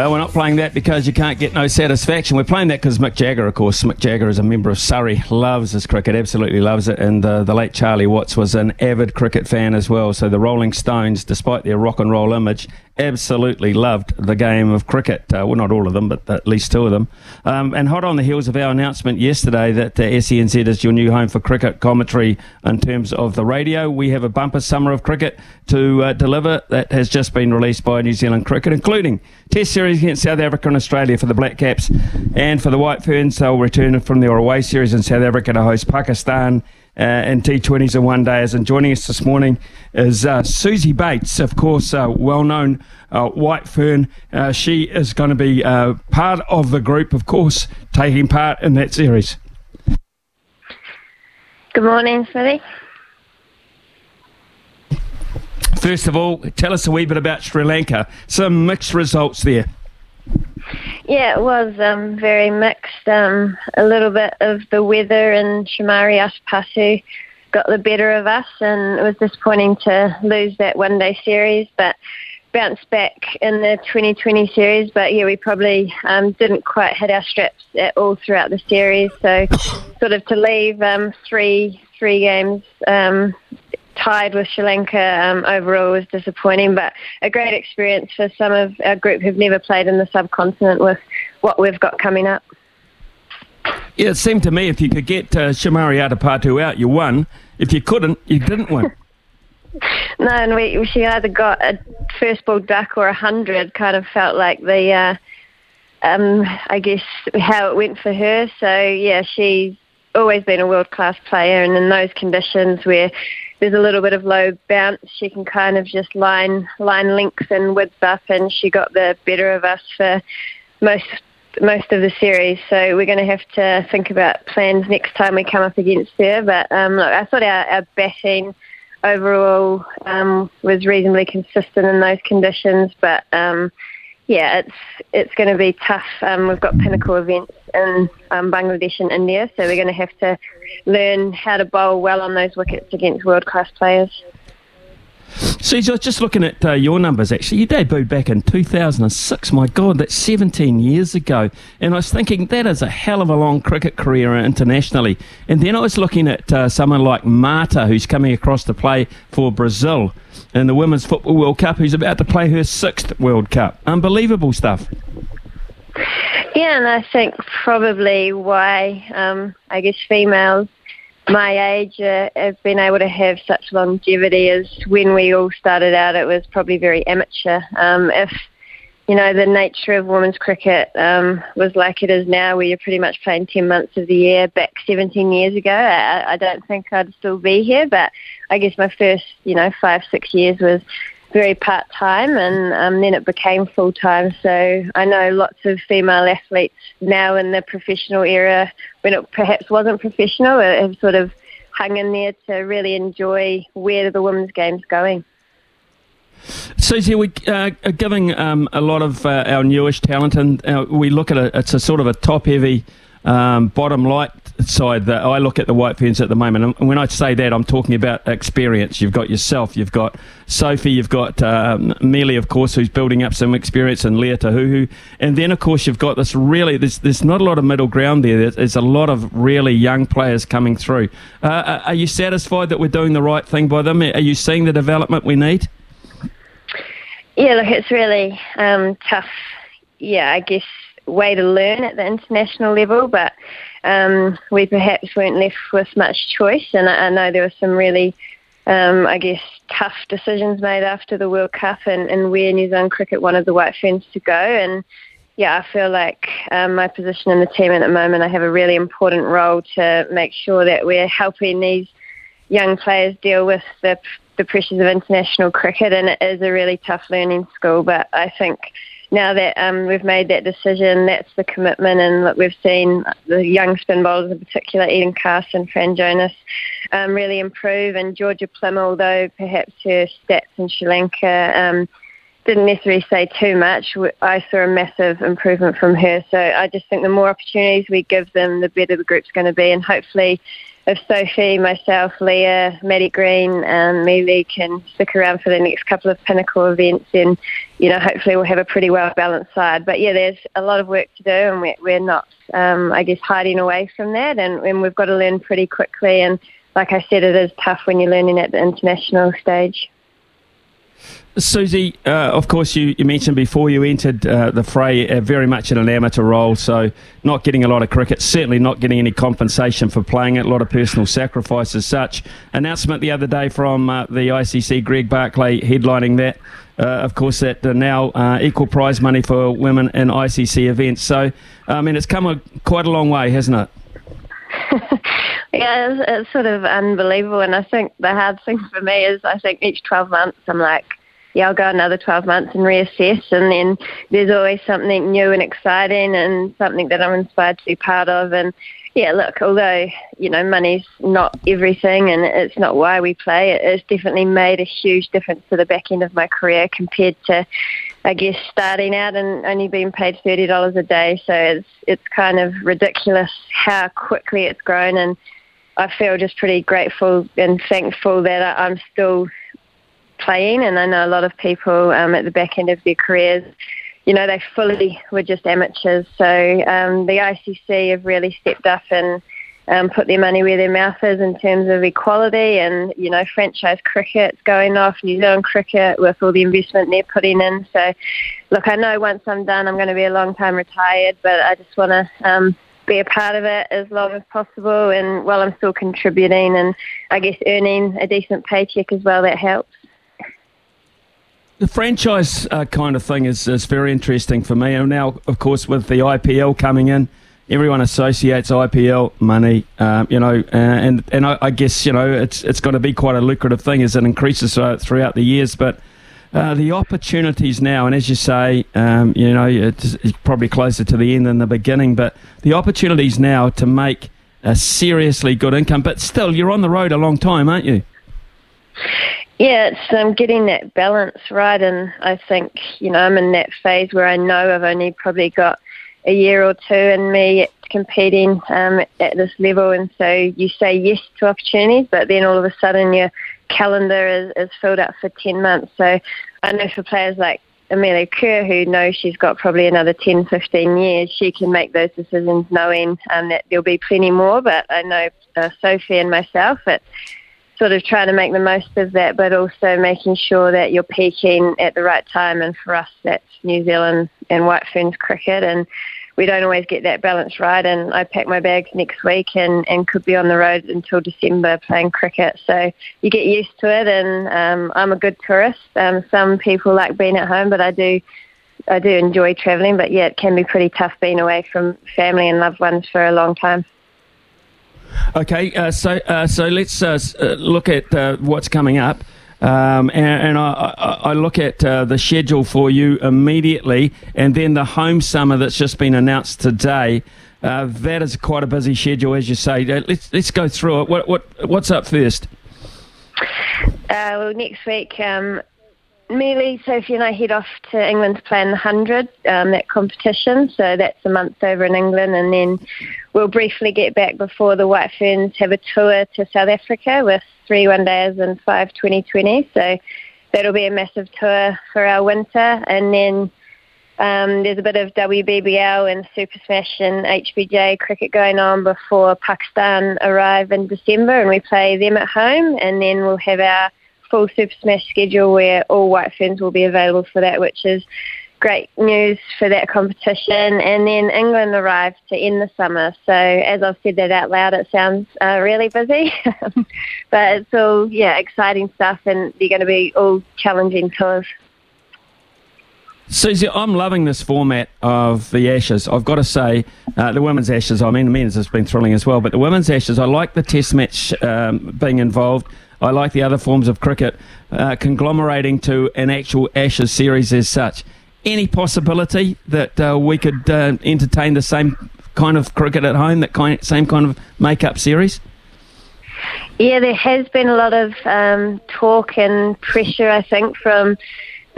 Well, we're not playing that because you can't get no satisfaction. We're playing that because Mick Jagger, of course. Mick Jagger is a member of Surrey, loves his cricket, absolutely loves it. And uh, the late Charlie Watts was an avid cricket fan as well. So the Rolling Stones, despite their rock and roll image, absolutely loved the game of cricket. Uh, well, not all of them, but at least two of them. Um, and hot on the heels of our announcement yesterday that uh, SENZ is your new home for cricket commentary in terms of the radio, we have a bumper summer of cricket to uh, deliver that has just been released by New Zealand Cricket, including Test series against South Africa and Australia for the Black Caps, and for the White Ferns, they'll return from the away series in South Africa to host Pakistan uh, in T20s and one days. And joining us this morning is uh, Suzie Bates, of course, uh, well known uh, White Fern. Uh, she is going to be uh, part of the group, of course, taking part in that series. Good morning, Smithy. First of all, tell us a wee bit about Sri Lanka. Some mixed results there. Yeah, it was um, very mixed. Um, a little bit of the weather and Chamari Athapaththu got the better of us, and it was disappointing to lose that one day series, but bounced back in the 2020 series. But yeah, we probably um, didn't quite hit our straps at all throughout the series. So, sort of to leave um, three three games um, tied with Sri Lanka um, overall was disappointing, but a great experience for some of our group who've never played in the subcontinent with what we've got coming up. Yeah, it seemed to me if you could get uh, Chamari Athapaththu out, you won. If you couldn't, you didn't win. no, and we she either got a first ball duck or a hundred. Kind of felt like the, uh, um, I guess how it went for her. So yeah, she's always been a world class player, and in those conditions where there's a little bit of low bounce. She can kind of just line line length and width up, and she got the better of us for most most of the series. So we're going to have to think about plans next time we come up against her. But um, look, I thought our, our batting overall um, was reasonably consistent in those conditions, but um, yeah, it's it's going to be tough. Um, we've got pinnacle events in um, Bangladesh and India, so we're going to have to learn how to bowl well on those wickets against world class players. So just looking at uh, your numbers, actually, you debuted back in 2006. My God, that's 17 years ago. And I was thinking that is a hell of a long cricket career internationally. And then I was looking at uh, someone like Marta, who's coming across to play for Brazil in the Women's Football World Cup, who's about to play her sixth World Cup. Unbelievable stuff. Yeah, and I think probably why um, I guess females my age uh, have been able to have such longevity is when we all started out, it was probably very amateur. Um, if you know the nature of women's cricket um, was like it is now, where you're pretty much playing 10 months of the year. Back 17 years ago, I, I don't think I'd still be here, but I guess my first, you know, five six years was very part time, and um, then it became full time. So I know lots of female athletes now in the professional era, when it perhaps wasn't professional, have sort of hung in there to really enjoy where the women's game's going. Suzie, we uh, are giving um, a lot of uh, our newish talent, and uh, we look at it, it's a sort of a top heavy um, bottom light side that I look at the White Ferns at the moment. And when I say that, I'm talking about experience. You've got yourself, you've got Sophie, you've got um, Melie, of course, who's building up some experience, and Leah Tahuhu. And then, of course, you've got this really, there's, there's not a lot of middle ground there. There's, there's a lot of really young players coming through. Uh, uh are you satisfied that we're doing the right thing by them? Are you seeing the development we need? Yeah, look, it's really um, tough. Yeah, I guess way to learn at the international level, but um, we perhaps weren't left with much choice. And I, I know there were some really, um, I guess, tough decisions made after the World Cup and, and where New Zealand cricket wanted the White Ferns to go. And yeah, I feel like um, my position in the team at the moment, I have a really important role to make sure that we're helping these young players deal with the the pressures of international cricket, and it is a really tough learning school. But I think now that um, we've made that decision, that's the commitment, and look, we've seen the young spin bowlers in particular, Eden Carson, and Fran Jonas, um, really improve, and Georgia Plimmer, although perhaps her stats in Sri Lanka um, didn't necessarily say too much, I saw a massive improvement from her. So I just think the more opportunities we give them, the better the group's going to be, and hopefully if Sophie, myself, Leah, Maddie Green, and Melie can stick around for the next couple of pinnacle events, then you know hopefully we'll have a pretty well balanced side. But yeah, there's a lot of work to do, and we're, we're not, um, I guess, hiding away from that, and, and we've got to learn pretty quickly. And like I said, it is tough when you're learning at the international stage. Suzie, uh, of course, you, you, mentioned before you entered uh, the fray uh, very much in an amateur role, so not getting a lot of cricket, certainly not getting any compensation for playing it, a lot of personal sacrifice as such. Announcement the other day from uh, the ICC, Greg Barclay headlining that, uh, of course, that now uh, equal prize money for women in ICC events. So, I mean, it's come a, quite a long way, hasn't it? yeah, it's, it's sort of unbelievable, and I think the hard thing for me is I think each 12 months I'm like, yeah, I'll go another 12 months and reassess. And then there's always something new and exciting and something that I'm inspired to be part of. And yeah, look, although, you know, money's not everything and it's not why we play, it's definitely made a huge difference to the back end of my career compared to, I guess, starting out and only being paid $30 a day. So it's, it's kind of ridiculous how quickly it's grown. And I feel just pretty grateful and thankful that I'm still playing, and I know a lot of people um, at the back end of their careers, you know, they fully were just amateurs. So um, the ICC have really stepped up and um, put their money where their mouth is in terms of equality and, you know, franchise cricket going off, New Zealand cricket with all the investment they're putting in. So, look, I know once I'm done, I'm going to be a long time retired, but I just want to um, be a part of it as long as possible and while I'm still contributing and I guess earning a decent paycheck as well, that helps. The franchise uh, kind of thing is, is very interesting for me. And now, of course, with the IPL coming in, everyone associates IPL money, um, you know, uh, and and I, I, guess you know it's it's going to be quite a lucrative thing as it increases uh, throughout the years. But uh, the opportunities now, and as you say, um, you know, it's, it's, probably closer to the end than the beginning. But the opportunities now to make a seriously good income, but still, you're on the road a long time, aren't you? Yeah, it's um, getting that balance right, and I think you know I'm in that phase where I know I've only probably got a year or two in me competing um, at this level, and so you say yes to opportunities, but then all of a sudden your calendar is, is filled up for ten months. So I know for players like Amelia Kerr, who knows she's got probably another 10, 15 years, she can make those decisions knowing um, that there'll be plenty more. But I know uh, Sophie and myself, it's sort of trying to make the most of that, but also making sure that you're peaking at the right time. And for us, that's New Zealand and White Ferns cricket. And we don't always get that balance right. And I pack my bags next week and, and could be on the road until December playing cricket. So you get used to it. And um, I'm a good tourist. Um, some people like being at home, but I do. I do enjoy travelling, but yeah, it can be pretty tough being away from family and loved ones for a long time. Okay, uh, so uh, so let's uh, uh look at uh, what's coming up. Um, and, and I, I, look at uh, the schedule for you immediately, and then the home summer that's just been announced today. that is quite a busy schedule, as you say. let's let's go through it. What what what's up first? well, next week um, Melie, Sophie and I head off to England to play in the 100, um, that competition. So that's a month over in England. And then we'll briefly get back before the White Ferns have a tour to South Africa with three one days and five 2020. So that'll be a massive tour for our winter. And then um, there's a bit of WBBL and Super Smash and HBJ cricket going on before Pakistan arrive in December and we play them at home. And then we'll have our full Super Smash schedule where all White Ferns will be available for that, which is great news for that competition. And then England arrived to end the summer. So as I've said that out loud, it sounds uh, really busy, but it's all yeah exciting stuff, and they're going to be all challenging tours. Suzie, I'm loving this format of the Ashes. I've got to say, uh, the women's Ashes, I mean, the men's has been thrilling as well, but the women's Ashes, I like the test match um, being involved. I like the other forms of cricket uh, conglomerating to an actual Ashes series as such. Any possibility that uh, we could uh, entertain the same kind of cricket at home, that kind, same kind of make-up series? Yeah, there has been a lot of um, talk and pressure, I think, from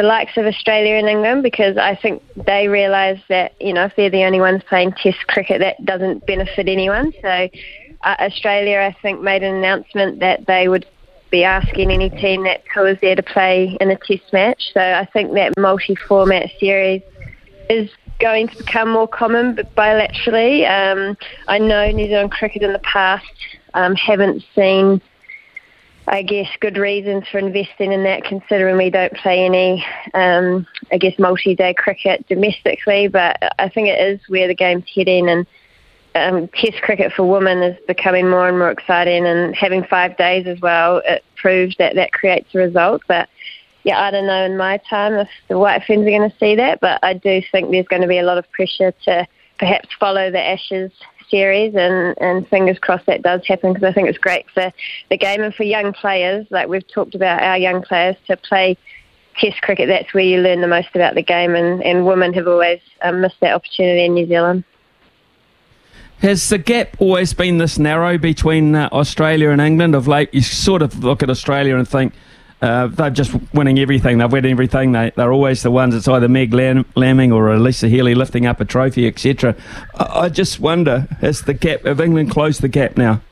the likes of Australia and England because I think they realise that, you know, if they're the only ones playing Test cricket, that doesn't benefit anyone. So uh, Australia, I think, made an announcement that they would be asking any team that tours there to play in a test match. So I think that multi-format series is going to become more common bilaterally. Um, I know New Zealand cricket in the past um, haven't seen, I guess, good reasons for investing in that considering we don't play any, um, I guess, multi-day cricket domestically, but I think it is where the game's heading and um, Test cricket for women is becoming more and more exciting, and having five days as well, it proves that that creates a result. But yeah, I don't know in my time if the White Ferns are going to see that, but I do think there's going to be a lot of pressure to perhaps follow the Ashes series, and, and fingers crossed that does happen because I think it's great for the game and for young players. Like we've talked about our young players to play Test cricket, that's where you learn the most about the game, and, and women have always um, missed that opportunity in New Zealand. Has the gap always been this narrow between uh, Australia and England? Of late, you sort of look at Australia and think uh, they're just winning everything. They've won everything. They, they're always the ones. It's either Meg Lam- Lanning or Alyssa Healy lifting up a trophy, etc. I, I just wonder, has the gap of England closed the gap now?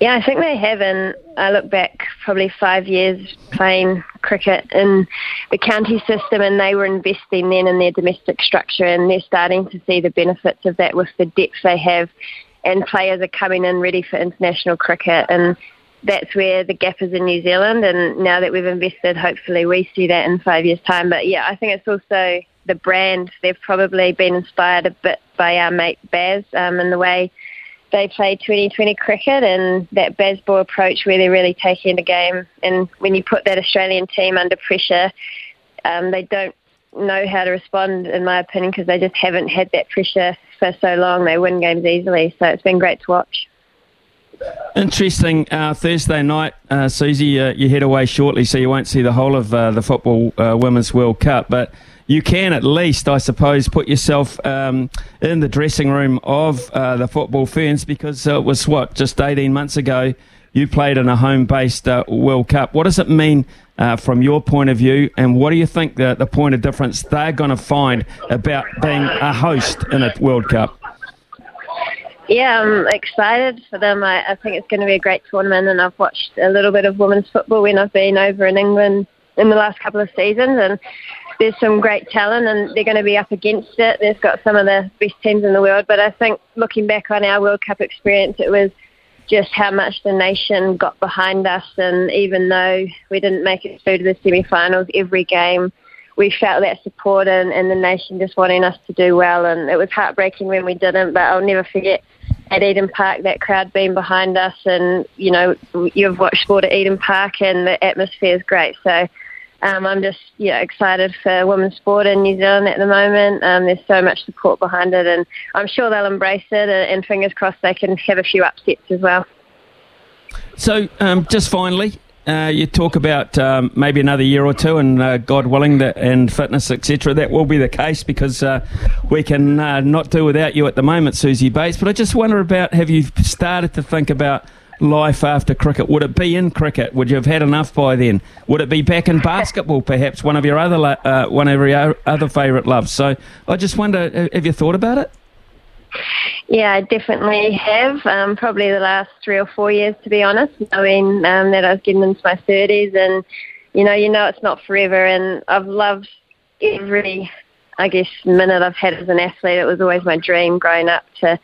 Yeah, I think they have. And I look back probably five years playing cricket in the county system, and they were investing then in their domestic structure, and they're starting to see the benefits of that with the depth they have, and players are coming in ready for international cricket. And that's where the gap is in New Zealand. And now that we've invested, hopefully we see that in five years' time. But yeah, I think it's also the brand. They've probably been inspired a bit by our mate Baz um, and the way they play 2020 cricket and that Bazball approach where they're really taking the game. And when you put that Australian team under pressure, um, they don't know how to respond, in my opinion, because they just haven't had that pressure for so long. They win games easily, so it's been great to watch. Interesting. Uh, Thursday night, uh, Suzie, uh, you head away shortly, so you won't see the whole of uh, the Football uh, Women's World Cup. But you can at least, I suppose, put yourself um, in the dressing room of uh, the Football Ferns because it was what, just 18 months ago, you played in a home based World Cup. What does it mean from your point of view, and what do you think the, the point of difference they're going to find about being a host in a World Cup? Yeah, I'm excited for them. I, I think it's going to be a great tournament, and I've watched a little bit of women's football when I've been over in England in the last couple of seasons, and there's some great talent, and they're going to be up against it. They've got some of the best teams in the world, but I think looking back on our World Cup experience, it was just how much the nation got behind us, and even though we didn't make it through to the semi-finals, every game we felt that support and, and the nation just wanting us to do well. And it was heartbreaking when we didn't, but I'll never forget at Eden Park that crowd being behind us. And, you know, you've watched sport at Eden Park and the atmosphere is great. So um, I'm just yeah excited for women's sport in New Zealand at the moment. Um, there's so much support behind it, and I'm sure they'll embrace it. And, and fingers crossed they can have a few upsets as well. So, um, just finally, uh, you talk about um, maybe another year or two, and uh, God willing, that and fitness, etc. That will be the case because uh, we can uh, not do without you at the moment, Suzie Bates. But I just wonder about: have you started to think about life after cricket? Would it be in cricket? Would you have had enough by then? Would it be back in basketball, perhaps one of your other uh, one of your other favourite loves? So I just wonder: have you thought about it? Yeah, I definitely have. Um, probably the last three or four years, to be honest. Knowing um, that I was getting into my thirties, and you know, you know, it's not forever. And I've loved every, I guess, minute I've had as an athlete. It was always my dream growing up to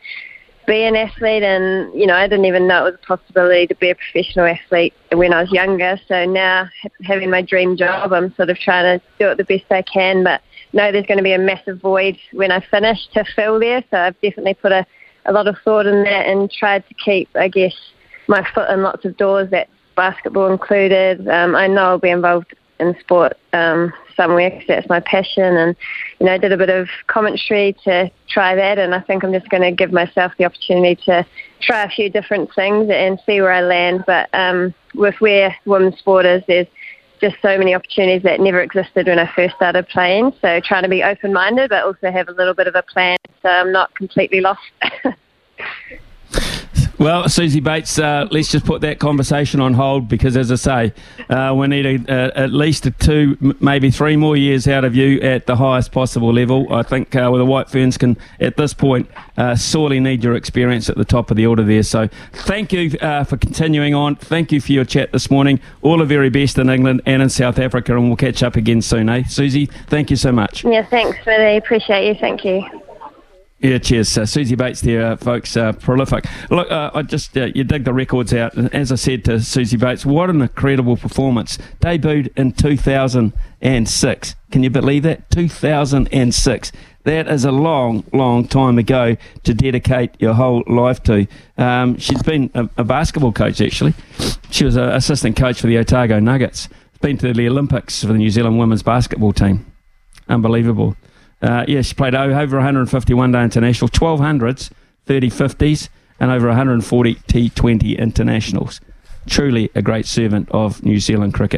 be an athlete, and you know, I didn't even know it was a possibility to be a professional athlete when I was younger. So now, having my dream job, I'm sort of trying to do it the best I can, but know there's going to be a massive void when I finish to fill there. So I've definitely put a, a lot of thought in that and tried to keep, I guess, my foot in lots of doors. That's basketball included. Um, I know I'll be involved in sport um, somewhere because that's my passion. And, you know, I did a bit of commentary to try that. And I think I'm just going to give myself the opportunity to try a few different things and see where I land. But um, with where women's sport is, there's just so many opportunities that never existed when I first started playing. So trying to be open minded, but also have a little bit of a plan so I'm not completely lost. Well, Suzie Bates, uh, let's just put that conversation on hold because, as I say, uh, we need a, a, at least two, maybe three more years out of you at the highest possible level. I think uh, the White Ferns can, at this point, uh, sorely need your experience at the top of the order there. So, thank you uh, for continuing on. Thank you for your chat this morning. All the very best in England and in South Africa, and we'll catch up again soon, eh? Suzie, thank you so much. Yeah, thanks, really appreciate you. Thank you. Yeah, cheers. Uh, Suzie Bates there, uh, folks, uh, prolific. Look, uh, I just, uh, you dig the records out. As I said to Suzie Bates, what an incredible performance. Debuted in 2006. Can you believe that? 2006. That is a long, long time ago to dedicate your whole life to. Um, she's been a, a, basketball coach, actually. She was an assistant coach for the Otago Nuggets. Been to the Olympics for the New Zealand women's basketball team. Unbelievable. Uh, she played over 150 one day international, 1200s, 30 50s, and over 140 T20 internationals. Truly a great servant of New Zealand cricket.